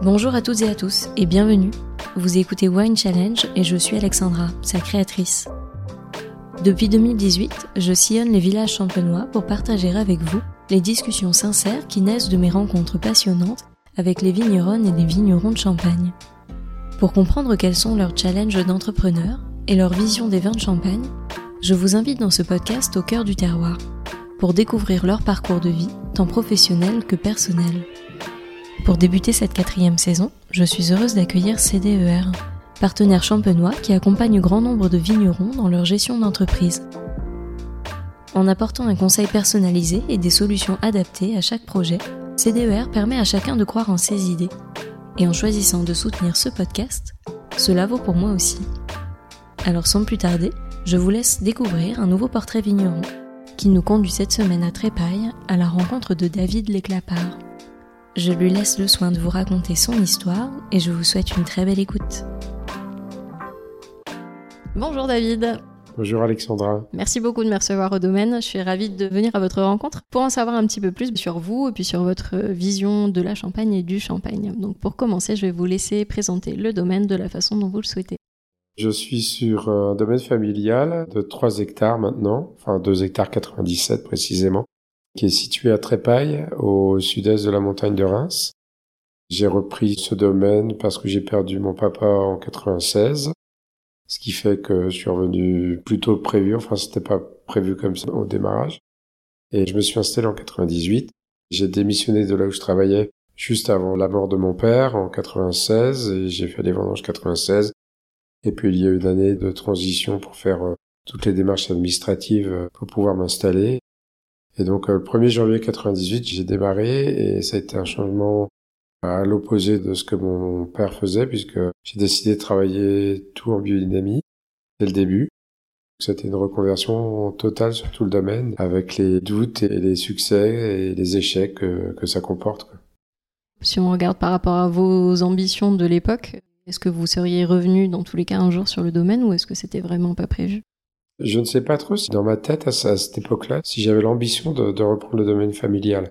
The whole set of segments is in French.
Bonjour à toutes et à tous et bienvenue. Vous écoutez Wine Challenge et je suis Alexandra, sa créatrice. Depuis 2018, je sillonne les villages champenois pour partager avec vous les discussions sincères qui naissent de mes rencontres passionnantes avec les vigneronnes et les vignerons de Champagne. Pour comprendre quels sont leurs challenges d'entrepreneurs et leur vision des vins de Champagne, je vous invite dans ce podcast au cœur du terroir pour découvrir leur parcours de vie, tant professionnel que personnel. Pour débuter cette quatrième saison, je suis heureuse d'accueillir CDER, partenaire champenois qui accompagne grand nombre de vignerons dans leur gestion d'entreprise. En apportant un conseil personnalisé et des solutions adaptées à chaque projet, CDER permet à chacun de croire en ses idées. Et en choisissant de soutenir ce podcast, cela vaut pour moi aussi. Alors sans plus tarder, je vous laisse découvrir un nouveau portrait vigneron qui nous conduit cette semaine à Trépaille à la rencontre de David Léclapard. Je lui laisse le soin de vous raconter son histoire et je vous souhaite une très belle écoute. Bonjour David. Bonjour Alexandra. Merci beaucoup de me recevoir au domaine. Je suis ravie de venir à votre rencontre pour en savoir un petit peu plus sur vous et puis sur votre vision de la Champagne et du Champagne. Donc pour commencer, je vais vous laisser présenter le domaine de la façon dont vous le souhaitez. Je suis sur un domaine familial de 3 hectares maintenant, enfin 2 hectares 97 précisément, qui est situé à Trépaille, au sud-est de la montagne de Reims. J'ai repris ce domaine parce que j'ai perdu mon papa en 96, ce qui fait que je suis revenu plus tôt prévu, enfin c'était pas prévu comme ça au démarrage. Et je me suis installé en 98. J'ai démissionné de là où je travaillais juste avant la mort de mon père en 96 et j'ai fait les vendanges 96 et puis il y a eu une année de transition pour faire euh, toutes les démarches administratives euh, pour pouvoir m'installer. Et donc euh, le 1er janvier 98, j'ai démarré et ça a été un changement à l'opposé de ce que mon père faisait puisque j'ai décidé de travailler tout en biodynamie dès le début. C'était une reconversion totale sur tout le domaine avec les doutes et les succès et les échecs que, que ça comporte. Si on regarde par rapport à vos ambitions de l'époque, est-ce que vous seriez revenu dans tous les cas un jour sur le domaine ou est-ce que c'était vraiment pas prévu? Je ne sais pas trop si dans ma tête à, cette époque-là, si j'avais l'ambition de, reprendre le domaine familial.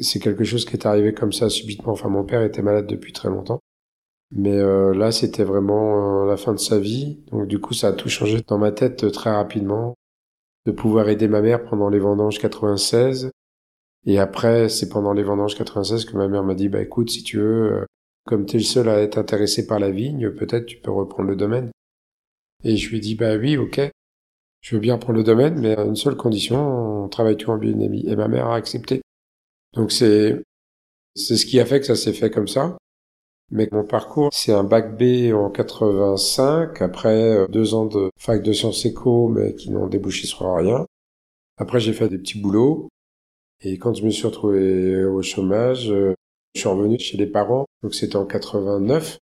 C'est quelque chose qui est arrivé comme ça subitement. Enfin, mon père était malade depuis très longtemps. Mais euh, là, c'était vraiment euh, la fin de sa vie. Donc du coup, ça a tout changé dans ma tête euh, très rapidement. De pouvoir aider ma mère pendant les vendanges 96. Et après, c'est pendant les vendanges 96 que ma mère m'a dit, bah écoute, si tu veux, comme tu es le seul à être intéressé par la vigne, peut-être tu peux reprendre le domaine. Et je lui ai dit, bah oui, ok, je veux bien prendre le domaine, mais à une seule condition, on travaille tout en biodynamie. Et ma mère a accepté. Donc c'est, c'est ce qui a fait que ça s'est fait comme ça. Mais mon parcours, c'est un bac B en 85, après euh, deux ans de fac de sciences éco, mais qui n'ont débouché sur rien. Après, j'ai fait des petits boulots. Et quand je me suis retrouvé au chômage, euh, je suis revenu chez les parents, donc c'était en 89.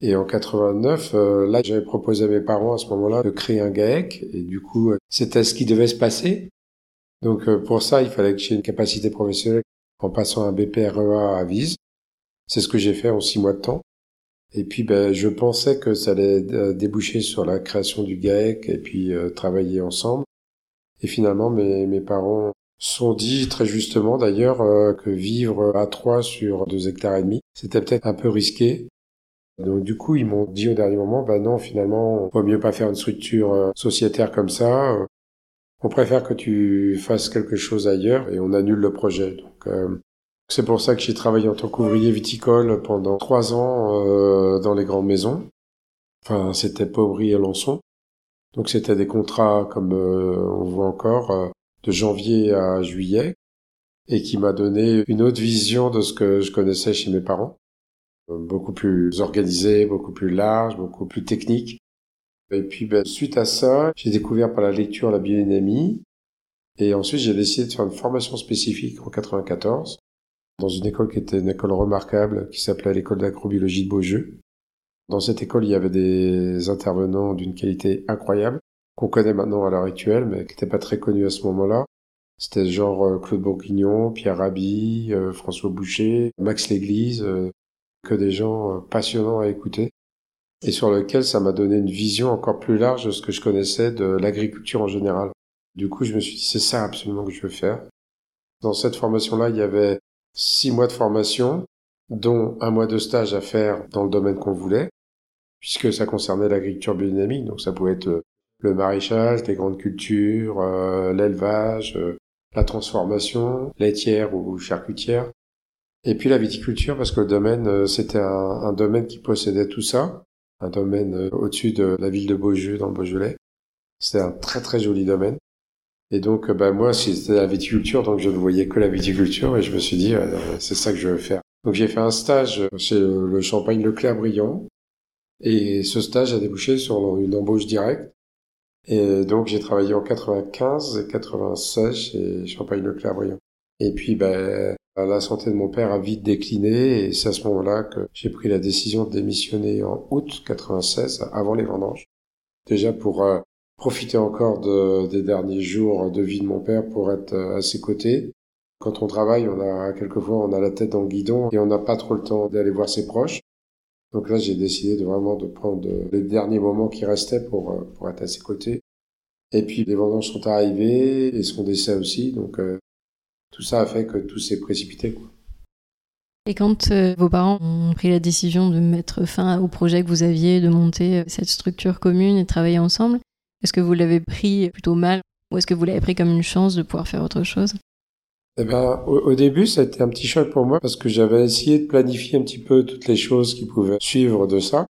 Et en 89, euh, là, j'avais proposé à mes parents à ce moment-là de créer un GAEC, et du coup, euh, c'était ce qui devait se passer. Donc euh, pour ça, il fallait que j'ai une capacité professionnelle en passant un BPREA à Vise. C'est ce que j'ai fait en six mois de temps. Et puis, ben, je pensais que ça allait déboucher sur la création du GAEC et puis travailler ensemble. Et finalement, mes, mes parents sont dit très justement d'ailleurs euh, que vivre à trois sur deux hectares et demi, c'était peut-être un peu risqué. Donc du coup, ils m'ont dit au dernier moment, bah non, finalement, on vaut mieux pas faire une structure euh, sociétaire comme ça. On préfère que tu fasses quelque chose ailleurs et on annule le projet. Donc euh, c'est pour ça que j'ai travaillé en tant qu'ouvrier viticole pendant trois ans dans les grandes maisons. Enfin, c'était Pauvry et Lançon. Donc c'était des contrats comme on voit encore de janvier à juillet et qui m'a donné une autre vision de ce que je connaissais chez mes parents. Beaucoup plus organisé, beaucoup plus large, beaucoup plus technique. Et puis, ben, suite à ça, j'ai découvert par la lecture la biodynamie. Et ensuite, j'ai décidé de faire une formation spécifique en 94 dans une école qui était une école remarquable qui s'appelait l'école d'agrobiologie de Beaujeu. Dans cette école, il y avait des intervenants d'une qualité incroyable qu'on connaît maintenant à l'heure actuelle, mais qui n'était pas très connu à ce moment-là. C'était genre euh, Claude Bourguignon, Pierre Rabhi, euh, François Boucher, Max Léglise, euh, que des gens passionnants à écouter, et sur lequel ça m'a donné une vision encore plus large de ce que je connaissais de l'agriculture en général. Du coup, je me suis dit, c'est ça absolument que je veux faire. Dans cette formation-là, il y avait six mois de formation, dont un mois de stage à faire dans le domaine qu'on voulait, puisque ça concernait l'agriculture biodynamique, donc ça pouvait être euh, le maraîchage, les grandes cultures, euh, l'élevage, euh, la transformation, laitière ou charcutière, et puis la viticulture, parce que le domaine, c'était un, un, domaine qui possédait tout ça, un domaine au-dessus de la ville de Beaujeu, dans le Beaujolais. C'était un très très joli domaine. Et donc, bah, moi, c'était la viticulture, donc je ne voyais que la viticulture, et je me suis dit, c'est ça que je veux faire. Donc j'ai fait un stage chez le Champagne Leclerc Brillant, et ce stage a débouché sur une embauche directe. Et donc j'ai travaillé en 95 et 96 chez Champagne Leclerc Brillant. Et puis ben, la santé de mon père a vite décliné et c'est à ce moment-là que j'ai pris la décision de démissionner en août 96, avant les vendanges. Déjà pour euh, profiter encore de, des derniers jours de vie de mon père pour être euh, à ses côtés. Quand on travaille, on a quelquefois on a la tête dans le guidon et on n'a pas trop le temps d'aller voir ses proches. Donc là, j'ai décidé de vraiment de prendre les derniers moments qui restaient pour, euh, pour être à ses côtés. Et puis les vendanges sont arrivées et son décès aussi, donc tout ça a fait que tout s'est précipité. Quoi. Et quand euh, vos parents ont pris la décision de mettre fin au projet que vous aviez, de monter cette structure commune et de travailler ensemble, est-ce que vous l'avez pris plutôt mal ou est-ce que vous l'avez pris comme une chance de pouvoir faire autre chose? Eh ben, au, au, début, ça a été un petit choc pour moi parce que j'avais essayé de planifier un petit peu toutes les choses qui pouvaient suivre de ça.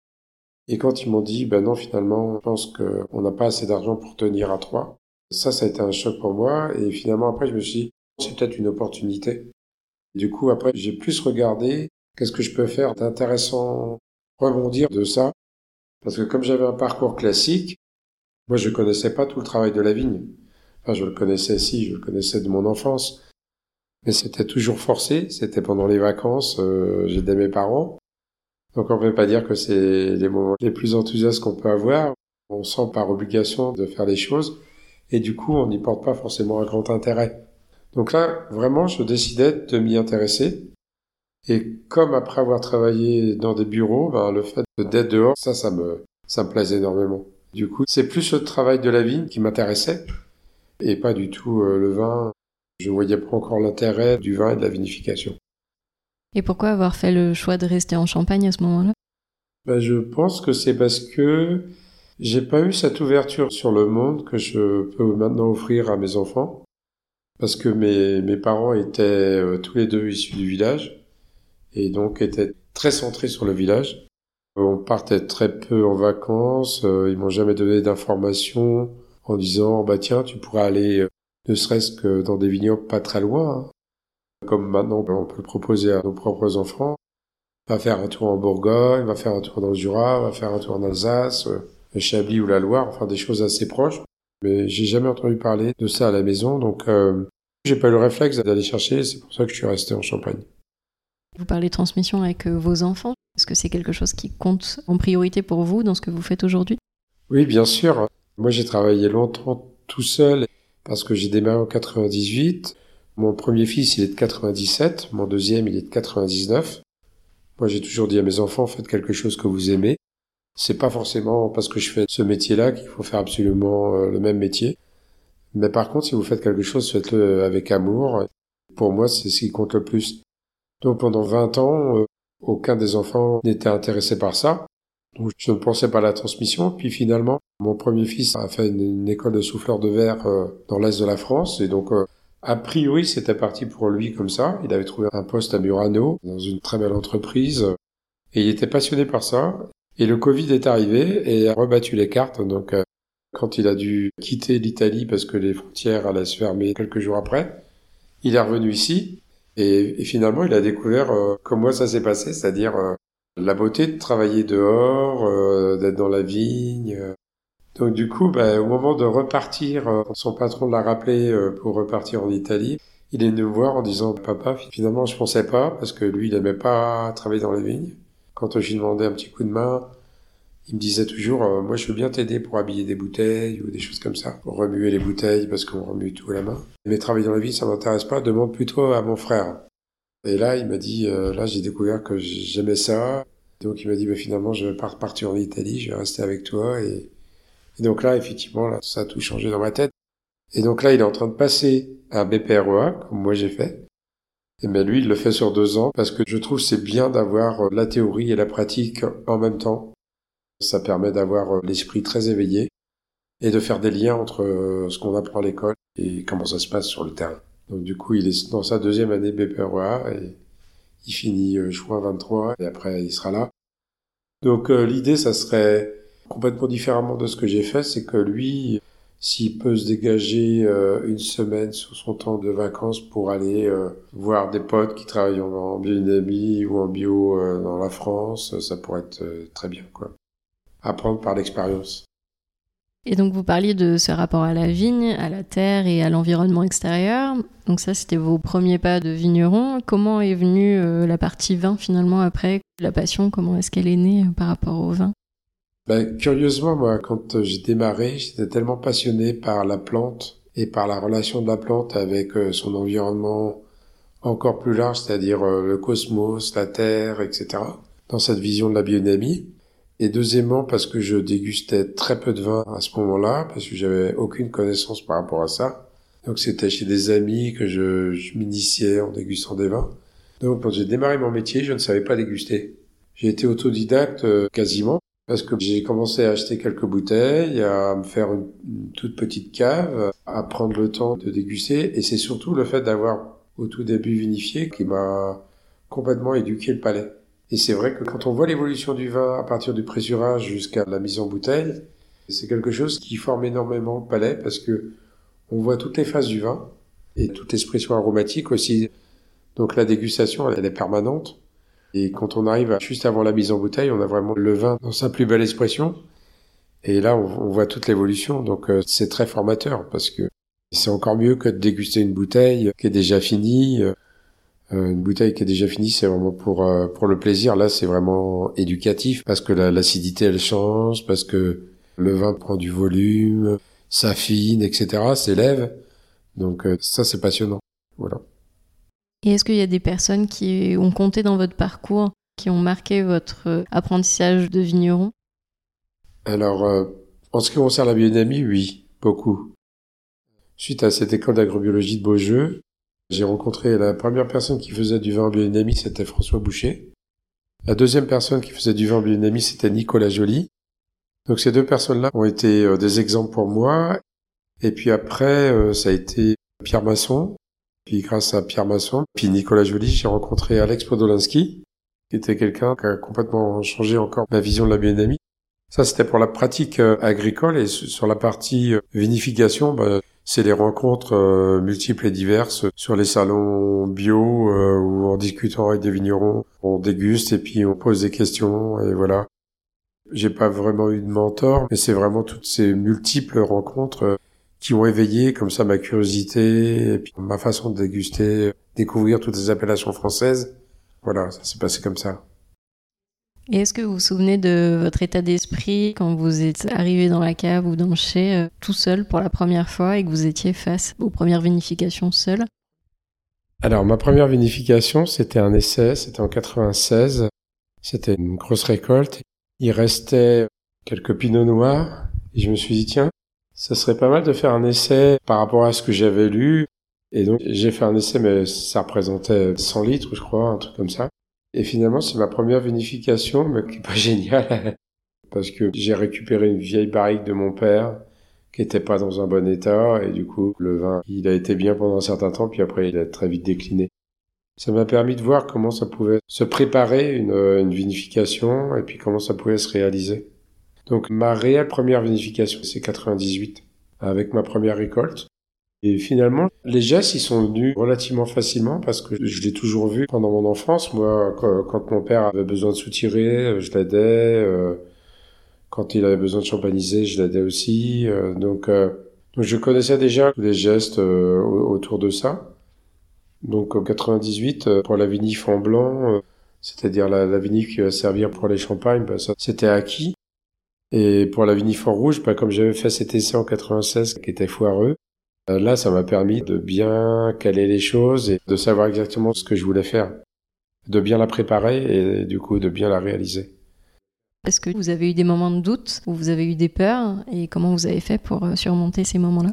Et quand ils m'ont dit, ben non, finalement, je pense qu'on n'a pas assez d'argent pour tenir à trois. Ça, ça a été un choc pour moi. Et finalement, après, je me suis dit, c'est peut-être une opportunité. du coup, après, j'ai plus regardé qu'est-ce que je peux faire d'intéressant, rebondir de ça. Parce que comme j'avais un parcours classique, moi, je connaissais pas tout le travail de la vigne. Enfin, je le connaissais si, je le connaissais de mon enfance. Mais c'était toujours forcé, c'était pendant les vacances, euh, j'aidais mes parents. Donc on ne peut pas dire que c'est les moments les plus enthousiastes qu'on peut avoir. On sent par obligation de faire les choses et du coup on n'y porte pas forcément un grand intérêt. Donc là, vraiment, je décidais de m'y intéresser. Et comme après avoir travaillé dans des bureaux, ben, le fait d'être dehors, ça, ça me, ça me plaisait énormément. Du coup, c'est plus le travail de la vigne qui m'intéressait et pas du tout euh, le vin je ne voyais pas encore l'intérêt du vin et de la vinification. Et pourquoi avoir fait le choix de rester en Champagne à ce moment-là? Ben, Je pense que c'est parce que j'ai pas eu cette ouverture sur le monde que je peux maintenant offrir à mes enfants. Parce que mes, mes parents étaient euh, tous les deux issus du village et donc étaient très centrés sur le village. On partait très peu en vacances, euh, ils m'ont jamais donné d'informations en disant bah tiens tu pourrais aller euh, ne serait-ce que dans des vignobles pas très loin. Hein. Comme maintenant, on peut le proposer à nos propres enfants. Va faire un tour en Bourgogne, va faire un tour dans le Jura, va faire un tour en Alsace, le euh, Chablis ou la Loire, enfin des choses assez proches. Mais j'ai jamais entendu parler de ça à la maison, donc euh, j'ai pas eu le réflexe d'aller chercher, c'est pour ça que je suis resté en Champagne. Vous parlez de transmission avec euh, vos enfants. Est-ce que c'est quelque chose qui compte en priorité pour vous dans ce que vous faites aujourd'hui? Oui, bien sûr. Moi, j'ai travaillé longtemps tout seul parce que j'ai démarré en 98. Mon premier fils, il est de 97, mon deuxième, il est de 99. Moi, j'ai toujours dit à mes enfants, faites quelque chose que vous aimez. C'est pas forcément parce que je fais ce métier-là qu'il faut faire absolument euh, le même métier. Mais par contre, si vous faites quelque chose, faites-le avec amour. Pour moi, c'est ce qui compte le plus. Donc pendant 20 ans, euh, aucun des enfants n'était intéressé par ça. Donc je ne pensais pas à la transmission. Puis finalement, mon premier fils a fait une, école de souffleur de verre euh, dans l'est de la France. Et donc, a priori, c'était parti pour lui comme ça. Il avait trouvé un poste à Murano, dans une très belle entreprise. Et il était passionné par ça. Et le Covid est arrivé et a rebattu les cartes. Donc, euh, quand il a dû quitter l'Italie parce que les frontières allaient se fermer quelques jours après, il est revenu ici. Et, finalement, il a découvert comment ça s'est passé, c'est-à-dire la beauté de travailler dehors, euh, d'être dans la vigne. Donc du coup, bah, au moment de repartir, euh, son patron l'a rappelé euh, pour repartir en Italie. Il est venu me voir en disant papa finalement je pensais pas parce que lui il aimait pas travailler dans les vignes. Quand je lui demandais un petit coup de main, il me disait toujours moi je veux bien t'aider pour habiller des bouteilles ou des choses comme ça, pour remuer les bouteilles parce qu'on remue tout à la main. Mais travailler dans la vigne ça m'intéresse pas, demande plutôt à mon frère. Et là, il m'a dit, euh, là, j'ai découvert que j'aimais ça. Donc, il m'a dit, bah, finalement, je vais pas repartir en Italie, je vais rester avec toi. Et, donc là, effectivement, ça a tout changé dans ma tête. Et donc là, il est en train de passer un BPREA, comme moi j'ai fait. Et bien lui, il le fait sur deux ans parce que je trouve c'est bien d'avoir la théorie et la pratique en même temps. Ça permet d'avoir l'esprit très éveillé et de faire des liens entre ce qu'on apprend à l'école et comment ça se passe sur le terrain. Donc du coup, il est dans sa deuxième année BPREA et il finit juin 23 et après il sera là. Donc l'idée, ça serait complètement différemment de ce que j'ai fait, c'est que lui, s'il peut se dégager euh, une semaine sur son temps de vacances pour aller euh, voir des potes qui travaillent en, biodynamie ou en bio euh, dans la France, ça pourrait être très bien, quoi. Apprendre par l'expérience. Et donc vous parliez de ce rapport à la vigne, à la terre et à l'environnement extérieur. Donc ça, c'était vos premiers pas de vigneron. Comment est venue la partie vin finalement après? La passion, comment est-ce qu'elle est née par rapport au vin? Ben, curieusement, moi, quand j'ai démarré, j'étais tellement passionné par la plante et par la relation de la plante avec euh, son environnement encore plus large, c'est-à-dire euh, le cosmos, la Terre, etc., dans cette vision de la biodynamie. Et deuxièmement, parce que je dégustais très peu de vin à ce moment-là, parce que j'avais aucune connaissance par rapport à ça. Donc c'était chez des amis que je, je m'initiais en dégustant des vins. Donc quand j'ai démarré mon métier, je ne savais pas déguster. J'ai été autodidacte euh, quasiment parce que j'ai commencé à acheter quelques bouteilles, à me faire une, toute petite cave, à prendre le temps de déguster, et c'est surtout le fait d'avoir au tout début vinifié qui m'a complètement éduqué le palais. Et c'est vrai que quand on voit l'évolution du vin à partir du pressurage jusqu'à la mise en bouteille, c'est quelque chose qui forme énormément le palais parce que on voit toutes les phases du vin et toute l'expression aromatique aussi. Donc la dégustation, elle est permanente. Et quand on arrive juste avant la mise en bouteille, on a vraiment le vin dans sa plus belle expression. Et là, on, voit toute l'évolution. Donc euh, c'est très formateur parce que c'est encore mieux que de déguster une bouteille qui est déjà finie. Euh, une bouteille qui est déjà finie, c'est vraiment pour euh, pour le plaisir. Là, c'est vraiment éducatif parce que l'acidité elle change, parce que le vin prend du volume, s'affine, etc., s'élève. Donc ça, c'est passionnant. Voilà. Et est-ce qu'il y a des personnes qui ont compté dans votre parcours, qui ont marqué votre euh, apprentissage de vigneron? Alors, euh, en ce qui concerne la biodynamie, oui, beaucoup. Suite à cette école d'agrobiologie de Beaujeu, j'ai rencontré la première personne qui faisait du vin en biodynamie, c'était François Boucher. La deuxième personne qui faisait du vin en biodynamie, c'était Nicolas Joly. Donc ces deux personnes-là ont été euh, des exemples pour moi. Et puis après, ça a été Pierre Masson, puis grâce à Pierre Masson, puis Nicolas Joly, j'ai rencontré Alex Podolansky, qui était quelqu'un qui a complètement changé encore ma vision de la biodynamie. Ça, c'était pour la pratique euh, agricole et sur la partie euh, vinification, bah, c'est les rencontres euh, multiples et diverses sur les salons bio où en discutant avec des vignerons, on déguste et puis on pose des questions et voilà. J'ai pas vraiment eu de mentor, mais c'est vraiment toutes ces multiples rencontres qui ont éveillé comme ça ma curiosité et puis ma façon de déguster, découvrir toutes les appellations françaises. Voilà, ça s'est passé comme ça. Et est-ce que vous vous souvenez de votre état d'esprit quand vous êtes arrivé dans la cave ou dans le chai euh, tout seul pour la première fois et que vous étiez face aux premières vinifications seul Alors ma première vinification, c'était un essai, c'était en 96. C'était une grosse récolte. Il restait quelques pinots noirs et je me suis dit tiens, ça serait pas mal de faire un essai par rapport à ce que j'avais lu. Et donc, j'ai fait un essai, mais ça représentait 100 litres, je crois, un truc comme ça. Et finalement, c'est ma première vinification, mais qui est pas géniale. parce que j'ai récupéré une vieille barrique de mon père, qui était pas dans un bon état, et du coup, le vin, il a été bien pendant un certain temps, puis après, il a très vite décliné. Ça m'a permis de voir comment ça pouvait se préparer une, une vinification, et puis comment ça pouvait se réaliser. Donc ma réelle première vinification, c'est 98, avec ma première récolte. Et finalement, les gestes, ils sont venus relativement facilement parce que je l'ai toujours vu pendant mon enfance. Moi, quand mon père avait besoin de soutirer, je l'aidais. Euh, quand il avait besoin de champagniser, je l'aidais aussi. Euh, donc, euh, je connaissais déjà les gestes autour de ça. Donc en 98, pour la vinif en blanc, c'est-à-dire la, la vinif qui va servir pour les champagnes, ben ça c'était acquis. Et pour la vinifort rouge, bah, comme j'avais fait cet essai en 96 qui était foireux, euh, là, ça m'a permis de bien caler les choses et de savoir exactement ce que je voulais faire, de bien la préparer et du coup de bien la réaliser. Est-ce que vous avez eu des moments de doute ou vous avez eu des peurs et comment vous avez fait pour euh, surmonter ces moments-là?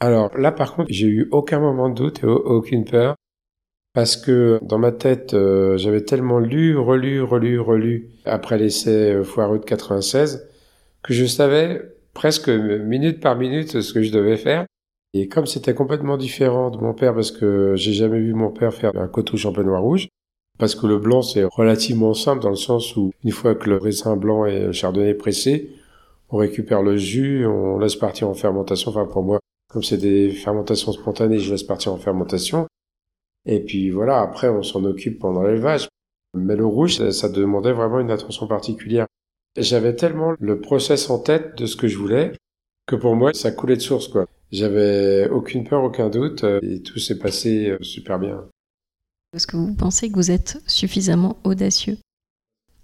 Alors là, par contre, j'ai eu aucun moment de doute et aucune peur. Parce que dans ma tête, euh, j'avais tellement lu, relu, relu, relu après l'essai euh, foireux de 96 que je savais presque minute par minute ce que je devais faire. Et comme c'était complètement différent de mon père, parce que j'ai jamais vu mon père faire un coteau champenois rouge, parce que le blanc c'est relativement simple dans le sens où une fois que le raisin blanc et le chardonnay pressé, on récupère le jus, on laisse partir en fermentation. Enfin pour moi, comme c'est des fermentations spontanées, je laisse partir en fermentation. Et puis voilà, après on s'en occupe pendant l'élevage. Mais le rouge, ça, demandait vraiment une attention particulière. J'avais tellement le process en tête de ce que je voulais que pour moi ça coulait de source quoi. J'avais aucune peur, aucun doute et tout s'est passé euh, super bien. Est-ce que vous pensez que vous êtes suffisamment audacieux?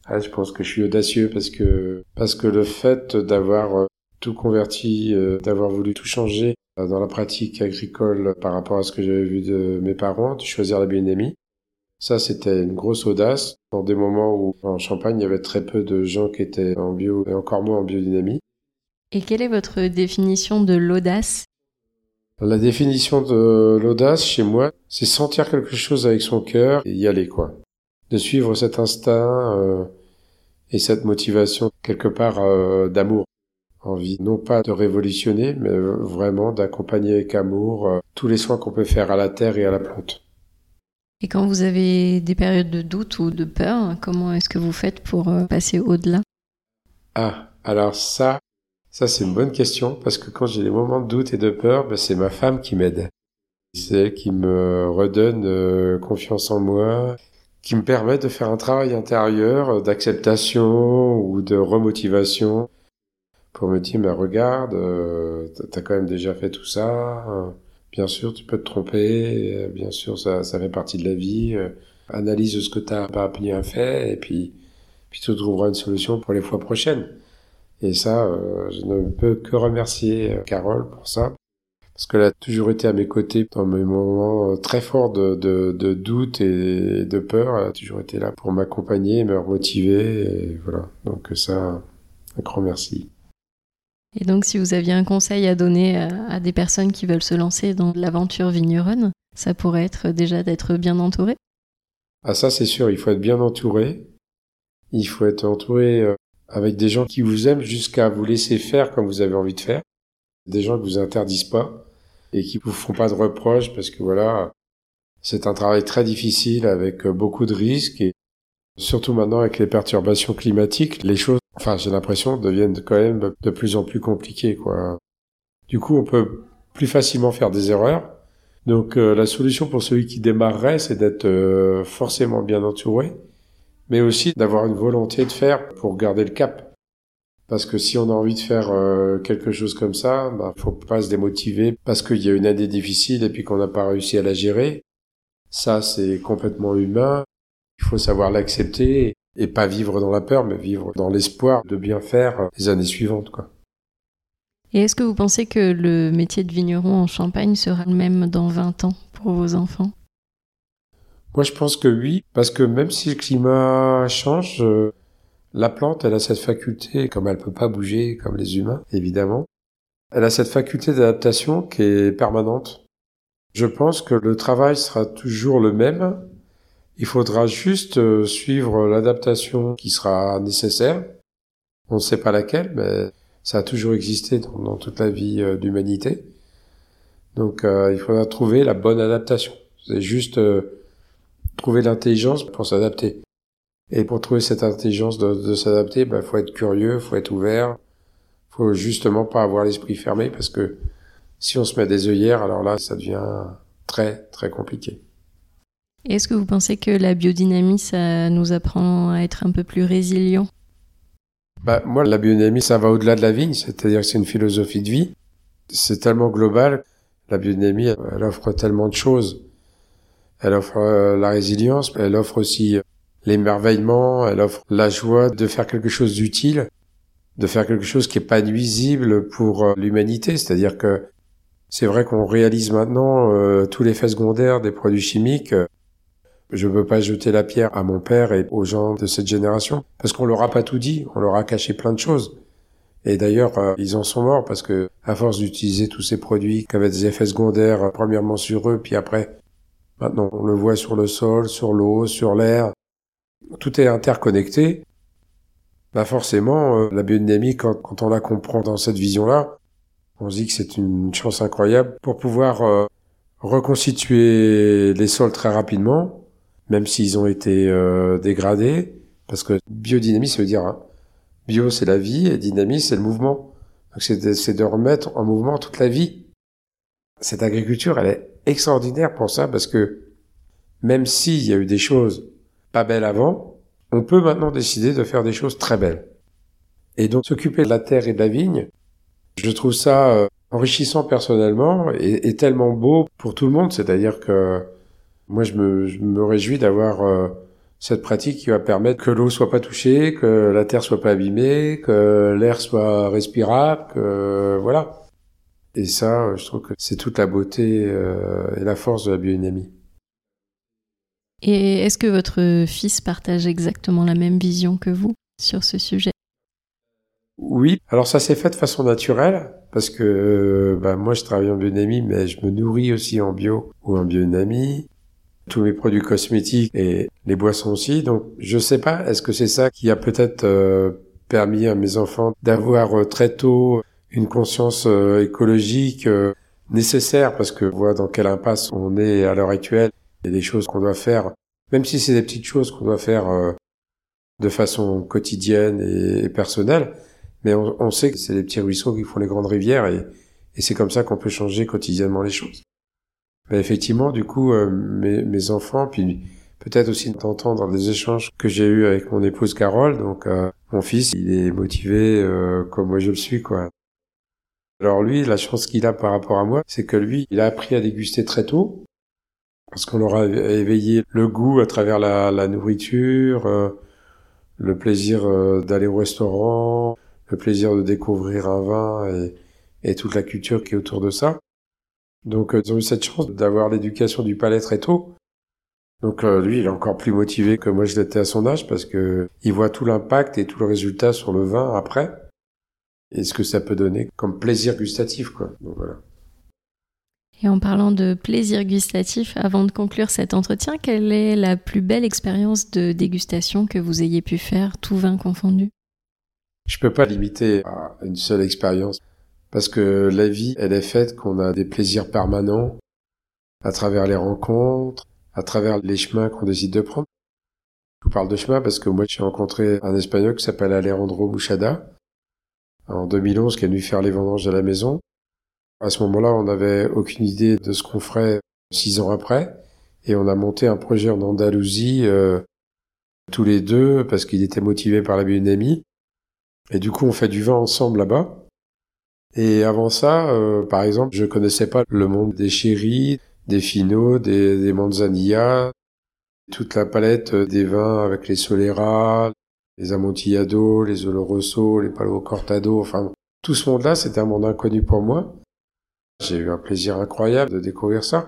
Ah, je pense que je suis audacieux parce que parce que le fait d'avoir euh, tout converti, euh, d'avoir voulu tout changer dans la pratique agricole par rapport à ce que j'avais vu de mes parents, de choisir la biodynamie, ça c'était une grosse audace dans des moments où en Champagne il y avait très peu de gens qui étaient en bio et encore moins en biodynamie. Et quelle est votre définition de l'audace? La définition de l'audace chez moi, c'est sentir quelque chose avec son cœur et y aller quoi. De suivre cet instinct, euh, et cette motivation quelque part euh, d'amour. Envie non pas de révolutionner, mais vraiment d'accompagner avec amour euh, tous les soins qu'on peut faire à la terre et à la plante. Et quand vous avez des périodes de doute ou de peur, comment est-ce que vous faites pour euh, passer au-delà? Ah, alors ça, ça c'est une bonne question parce que quand j'ai des moments de doute et de peur, ben, c'est ma femme qui m'aide. C'est elle qui me redonne confiance en moi qui me permet de faire un travail intérieur d'acceptation ou de remotivation pour me dire mais regarde euh, t'as quand même déjà fait tout ça hein. bien sûr tu peux te tromper euh, bien sûr ça, ça fait partie de la vie euh, analyse ce que t'as pas bien fait et puis puis tu trouveras une solution pour les fois prochaines et ça euh, je ne peux que remercier Carole pour ça parce qu'elle a toujours été à mes côtés dans mes moments très forts de, de, doute et de peur. Elle a toujours été là pour m'accompagner, me remotiver. Et voilà. Donc ça, un grand merci. Et donc, si vous aviez un conseil à donner à, des personnes qui veulent se lancer dans l'aventure vigneronne, ça pourrait être déjà d'être bien entouré Ah ça, c'est sûr, il faut être bien entouré. Il faut être entouré euh, avec des gens qui vous aiment jusqu'à vous laisser faire comme vous avez envie de faire. Des gens qui vous interdisent pas et qui vous font pas de reproches parce que voilà, c'est un travail très difficile avec euh, beaucoup de risques et surtout maintenant avec les perturbations climatiques, les choses, enfin j'ai l'impression, deviennent quand même de plus en plus compliquées quoi. Du coup, on peut plus facilement faire des erreurs. Donc euh, la solution pour celui qui démarrerait, c'est d'être euh, forcément bien entouré, mais aussi d'avoir une volonté de faire pour garder le cap. Parce que si on a envie de faire euh, quelque chose comme ça, bah, faut pas se démotiver parce qu'il y a une année difficile et puis qu'on n'a pas réussi à la gérer. Ça, c'est complètement humain. Il faut savoir l'accepter et pas vivre dans la peur, mais vivre dans l'espoir de bien faire les années suivantes, quoi. Et est-ce que vous pensez que le métier de vigneron en Champagne sera le même dans 20 ans pour vos enfants? Moi, je pense que oui, parce que même si le climat change, euh, la plante, elle a cette faculté, comme elle peut pas bouger comme les humains, évidemment, elle a cette faculté d'adaptation qui est permanente. Je pense que le travail sera toujours le même. Il faudra juste euh, suivre l'adaptation qui sera nécessaire. On ne sait pas laquelle, mais ça a toujours existé dans, toute la vie euh, d'humanité. Donc euh, il faudra trouver la bonne adaptation. C'est juste trouver l'intelligence pour s'adapter. Et pour trouver cette intelligence de, s'adapter, il bah, faut être curieux, faut être ouvert, faut justement pas avoir l'esprit fermé parce que si on se met des œillères, alors là, ça devient très très compliqué. Est-ce que vous pensez que la biodynamie, ça nous apprend à être un peu plus résilient bah, Moi, la biodynamie, ça va au-delà de la vigne, c'est-à-dire que c'est une philosophie de vie. C'est tellement global. La biodynamie, elle offre tellement de choses. Elle offre euh, la résilience, elle offre aussi l'émerveillement, elle offre la joie de faire quelque chose d'utile, de faire quelque chose qui est pas nuisible pour euh, l'humanité. C'est-à-dire que c'est vrai qu'on réalise maintenant euh, tous les effets secondaires des produits chimiques. Je ne peux pas jeter la pierre à mon père et aux gens de cette génération parce qu'on leur a pas tout dit, on leur a caché plein de choses. Et d'ailleurs, euh, ils en sont morts parce que à force d'utiliser tous ces produits qui avaient des effets secondaires, premièrement sur eux, puis après Maintenant, on le voit sur le sol, sur l'eau, sur l'air. Tout est interconnecté. Bah forcément, euh, la biodynamie, quand, quand, on la comprend dans cette vision-là, on se dit que c'est une chance incroyable pour pouvoir euh, reconstituer les sols très rapidement, même s'ils ont été euh, dégradés, parce que biodynamie, ça veut dire hein, bio, c'est la vie, et dynamie, c'est le mouvement. Donc c'est de, de remettre en mouvement toute la vie. Cette agriculture, elle est extraordinaire pour ça, parce que même s'il y a eu des choses pas belles avant, on peut maintenant décider de faire des choses très belles. Et donc s'occuper de la terre et de la vigne, je trouve ça euh, enrichissant personnellement et, tellement beau pour tout le monde. C'est-à-dire que moi, je me, réjouis d'avoir euh, cette pratique qui va permettre que l'eau soit pas touchée, que la terre soit pas abîmée, que l'air soit respirable, que voilà. Et ça, je trouve que c'est toute la beauté euh, et la force de la biodynamie. Et est-ce que votre fils partage exactement la même vision que vous sur ce sujet? Oui, alors ça s'est fait de façon naturelle parce que bah, moi je travaille en biodynamie mais je me nourris aussi en bio ou en biodynamie. Tous mes produits cosmétiques et les boissons aussi. Donc je sais pas, est-ce que c'est ça qui a peut-être euh, permis à mes enfants d'avoir euh, très tôt une conscience euh, écologique nécessaire? Parce que voit dans quelle impasse on est à l'heure actuelle il y a des choses qu'on doit faire, même si c'est des petites choses qu'on doit faire euh, de façon quotidienne et, personnelle, mais on, sait que c'est les petits ruisseaux qui font les grandes rivières et, c'est comme ça qu'on peut changer quotidiennement les choses. Mais effectivement, du coup, euh, mes, enfants, puis peut-être aussi d'entendre des échanges que j'ai eus avec mon épouse Carole, donc euh, mon fils, il est motivé comme moi je le suis, quoi. Alors lui, la chance qu'il a par rapport à moi, c'est que lui, il a appris à déguster très tôt, parce qu'on aura éveillé le goût à travers la, la nourriture, euh, le plaisir euh, d'aller au restaurant, le plaisir de découvrir un vin et, et toute la culture qui est autour de ça. Donc euh, ils ont eu cette chance d'avoir l'éducation du palais très tôt. Donc lui, il est encore plus motivé que moi je l'étais à son âge parce que il voit tout l'impact et tout le résultat sur le vin après et ce que ça peut donner comme plaisir gustatif quoi. Donc voilà. Et en parlant de plaisir gustatif, avant de conclure cet entretien, quelle est la plus belle expérience de dégustation que vous ayez pu faire, tout vin confondu? Je peux pas limiter à une seule expérience, parce que la vie, elle est faite qu'on a des plaisirs permanents à travers les rencontres, à travers les chemins qu'on décide de prendre. Je vous parle de chemin parce que moi, j'ai rencontré un Espagnol qui s'appelle Alejandro Bouchada en 2011 qui est venu faire les vendanges à la maison. À ce moment-là, on n'avait aucune idée de ce qu'on ferait six ans après. Et on a monté un projet en Andalousie euh, tous les deux parce qu'il était motivé par la biodynamie. Et du coup, on fait du vin ensemble là-bas. Et avant ça, euh, par exemple, je connaissais pas le monde des chéris, des finos, des, des manzanillas, toute la palette des vins avec les Solera, les Amontillado, les Oloroso, les Palo Cortado, enfin, tout ce monde-là, c'était un monde inconnu pour moi. J'ai eu un plaisir incroyable de découvrir ça.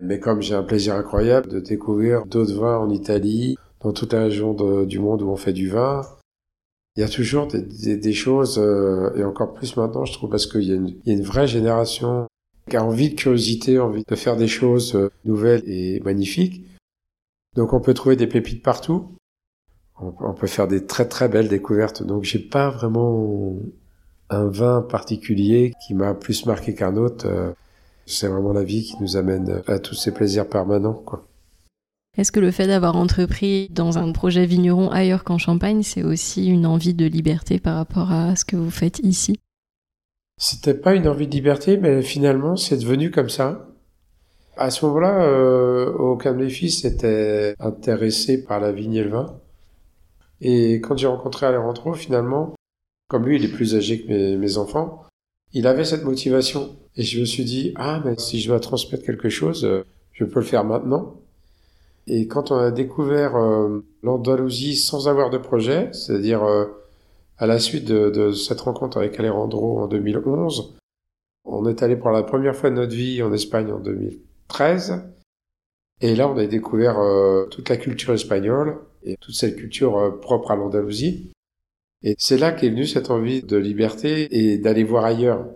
Mais comme j'ai un plaisir incroyable de découvrir d'autres vins en Italie, dans toute la région du monde où on fait du vin, il y a toujours des, choses, euh, et encore plus maintenant, je trouve, parce qu'il y, y, a une vraie génération qui a envie de curiosité, envie de faire des choses euh, nouvelles et magnifiques. Donc on peut trouver des pépites partout. On, peut faire des très très belles découvertes. Donc j'ai pas vraiment un vin particulier qui m'a plus marqué qu'un autre. Euh, c'est vraiment la vie qui nous amène à tous ces plaisirs permanents, quoi. Est-ce que le fait d'avoir entrepris dans un projet vigneron ailleurs qu'en Champagne, c'est aussi une envie de liberté par rapport à ce que vous faites ici? C'était pas une envie de liberté, mais finalement, c'est devenu comme ça. À ce moment-là, euh, aucun de mes fils était intéressé par la vigne et le vin. Et quand j'ai rencontré Alejandro, finalement, comme lui, il est plus âgé que mes, enfants, il avait cette motivation. Et je me suis dit, ah, mais si je dois transmettre quelque chose, euh, je peux le faire maintenant. Et quand on a découvert euh, l'Andalousie sans avoir de projet, c'est-à-dire euh, à la suite de, cette rencontre avec Alejandro en 2011, on est allé pour la première fois de notre vie en Espagne en 2013. Et là, on a découvert toute la culture espagnole et toute cette culture propre à l'Andalousie. Et c'est là qu'est venue cette envie de liberté et d'aller voir ailleurs.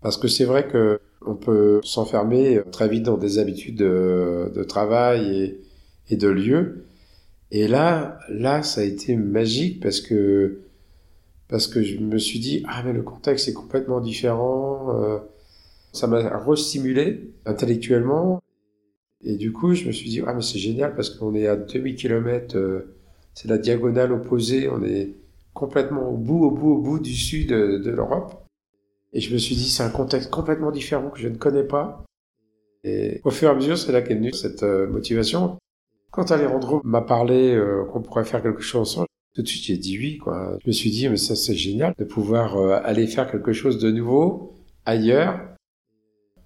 Parce que c'est vrai que on peut s'enfermer très vite dans des habitudes de, travail et, de lieu. Et là, là, ça a été magique parce que parce que je me suis dit ah mais le contexte est complètement différent. Euh, ça m'a restimulé intellectuellement et du coup je me suis dit ah mais c'est génial parce qu'on est à 2000 km, euh, c'est la diagonale opposée, on est complètement au bout, au bout, au bout du sud de l'Europe. Et je me suis dit, c'est un contexte complètement différent que je ne connais pas. Et au fur et à mesure, c'est là qu'est venue cette euh, motivation. Quand Alejandro m'a parlé euh, qu'on pourrait faire quelque chose ensemble, tout de suite j'ai dit oui. Je me suis dit, mais ça c'est génial de pouvoir euh, aller faire quelque chose de nouveau ailleurs.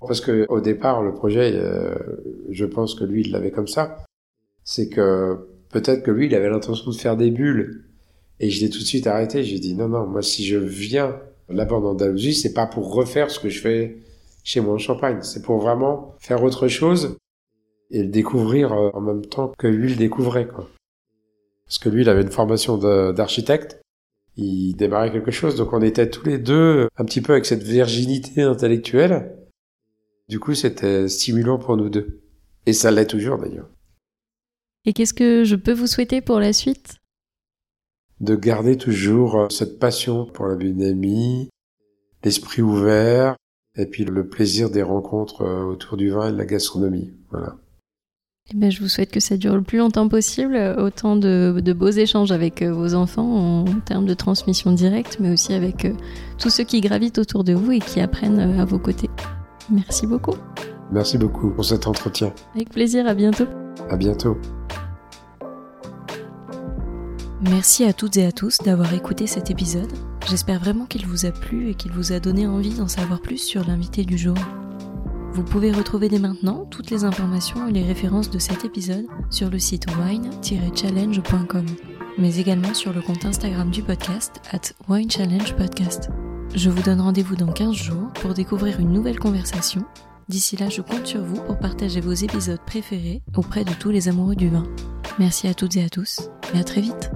Parce que au départ, le projet, je pense que lui, il l'avait comme ça. C'est que peut-être que lui, il avait l'intention de faire des bulles. Et je l'ai tout de suite arrêté. J'ai dit, non, non, moi, si je viens Là-bas en Andalousie, c'est pas pour refaire ce que je fais chez moi en Champagne. C'est pour vraiment faire autre chose et le découvrir euh, en même temps que lui le découvrait, quoi. Parce que lui, il avait une formation d'architecte. Il démarrait quelque chose. Donc on était tous les deux un petit peu avec cette virginité intellectuelle. Du coup, c'était stimulant pour nous deux. Et ça l'est toujours d'ailleurs. Et qu'est-ce que je peux vous souhaiter pour la suite? De garder toujours euh, cette passion pour la biodynamie, l'esprit ouvert, et puis le plaisir des rencontres euh, autour du vin et de la gastronomie. Voilà. Eh ben, je vous souhaite que ça dure le plus longtemps possible, autant de, de beaux échanges avec euh, vos enfants en termes de transmission directe, mais aussi avec tous ceux qui gravitent autour de vous et qui apprennent à vos côtés. Merci beaucoup. Merci beaucoup pour cet entretien. Avec plaisir, à bientôt. À bientôt. Merci à toutes et à tous d'avoir écouté cet épisode. J'espère vraiment qu'il vous a plu et qu'il vous a donné envie d'en savoir plus sur l'invité du jour. Vous pouvez retrouver dès maintenant toutes les informations et les références de cet épisode sur le site wine-challenge.com, mais également sur le compte Instagram du podcast at winechallengepodcast. Je vous donne rendez-vous dans 15 jours pour découvrir une nouvelle conversation. D'ici là, je compte sur vous pour partager vos épisodes préférés auprès de tous les amoureux du vin. Merci à toutes et à tous, et à très vite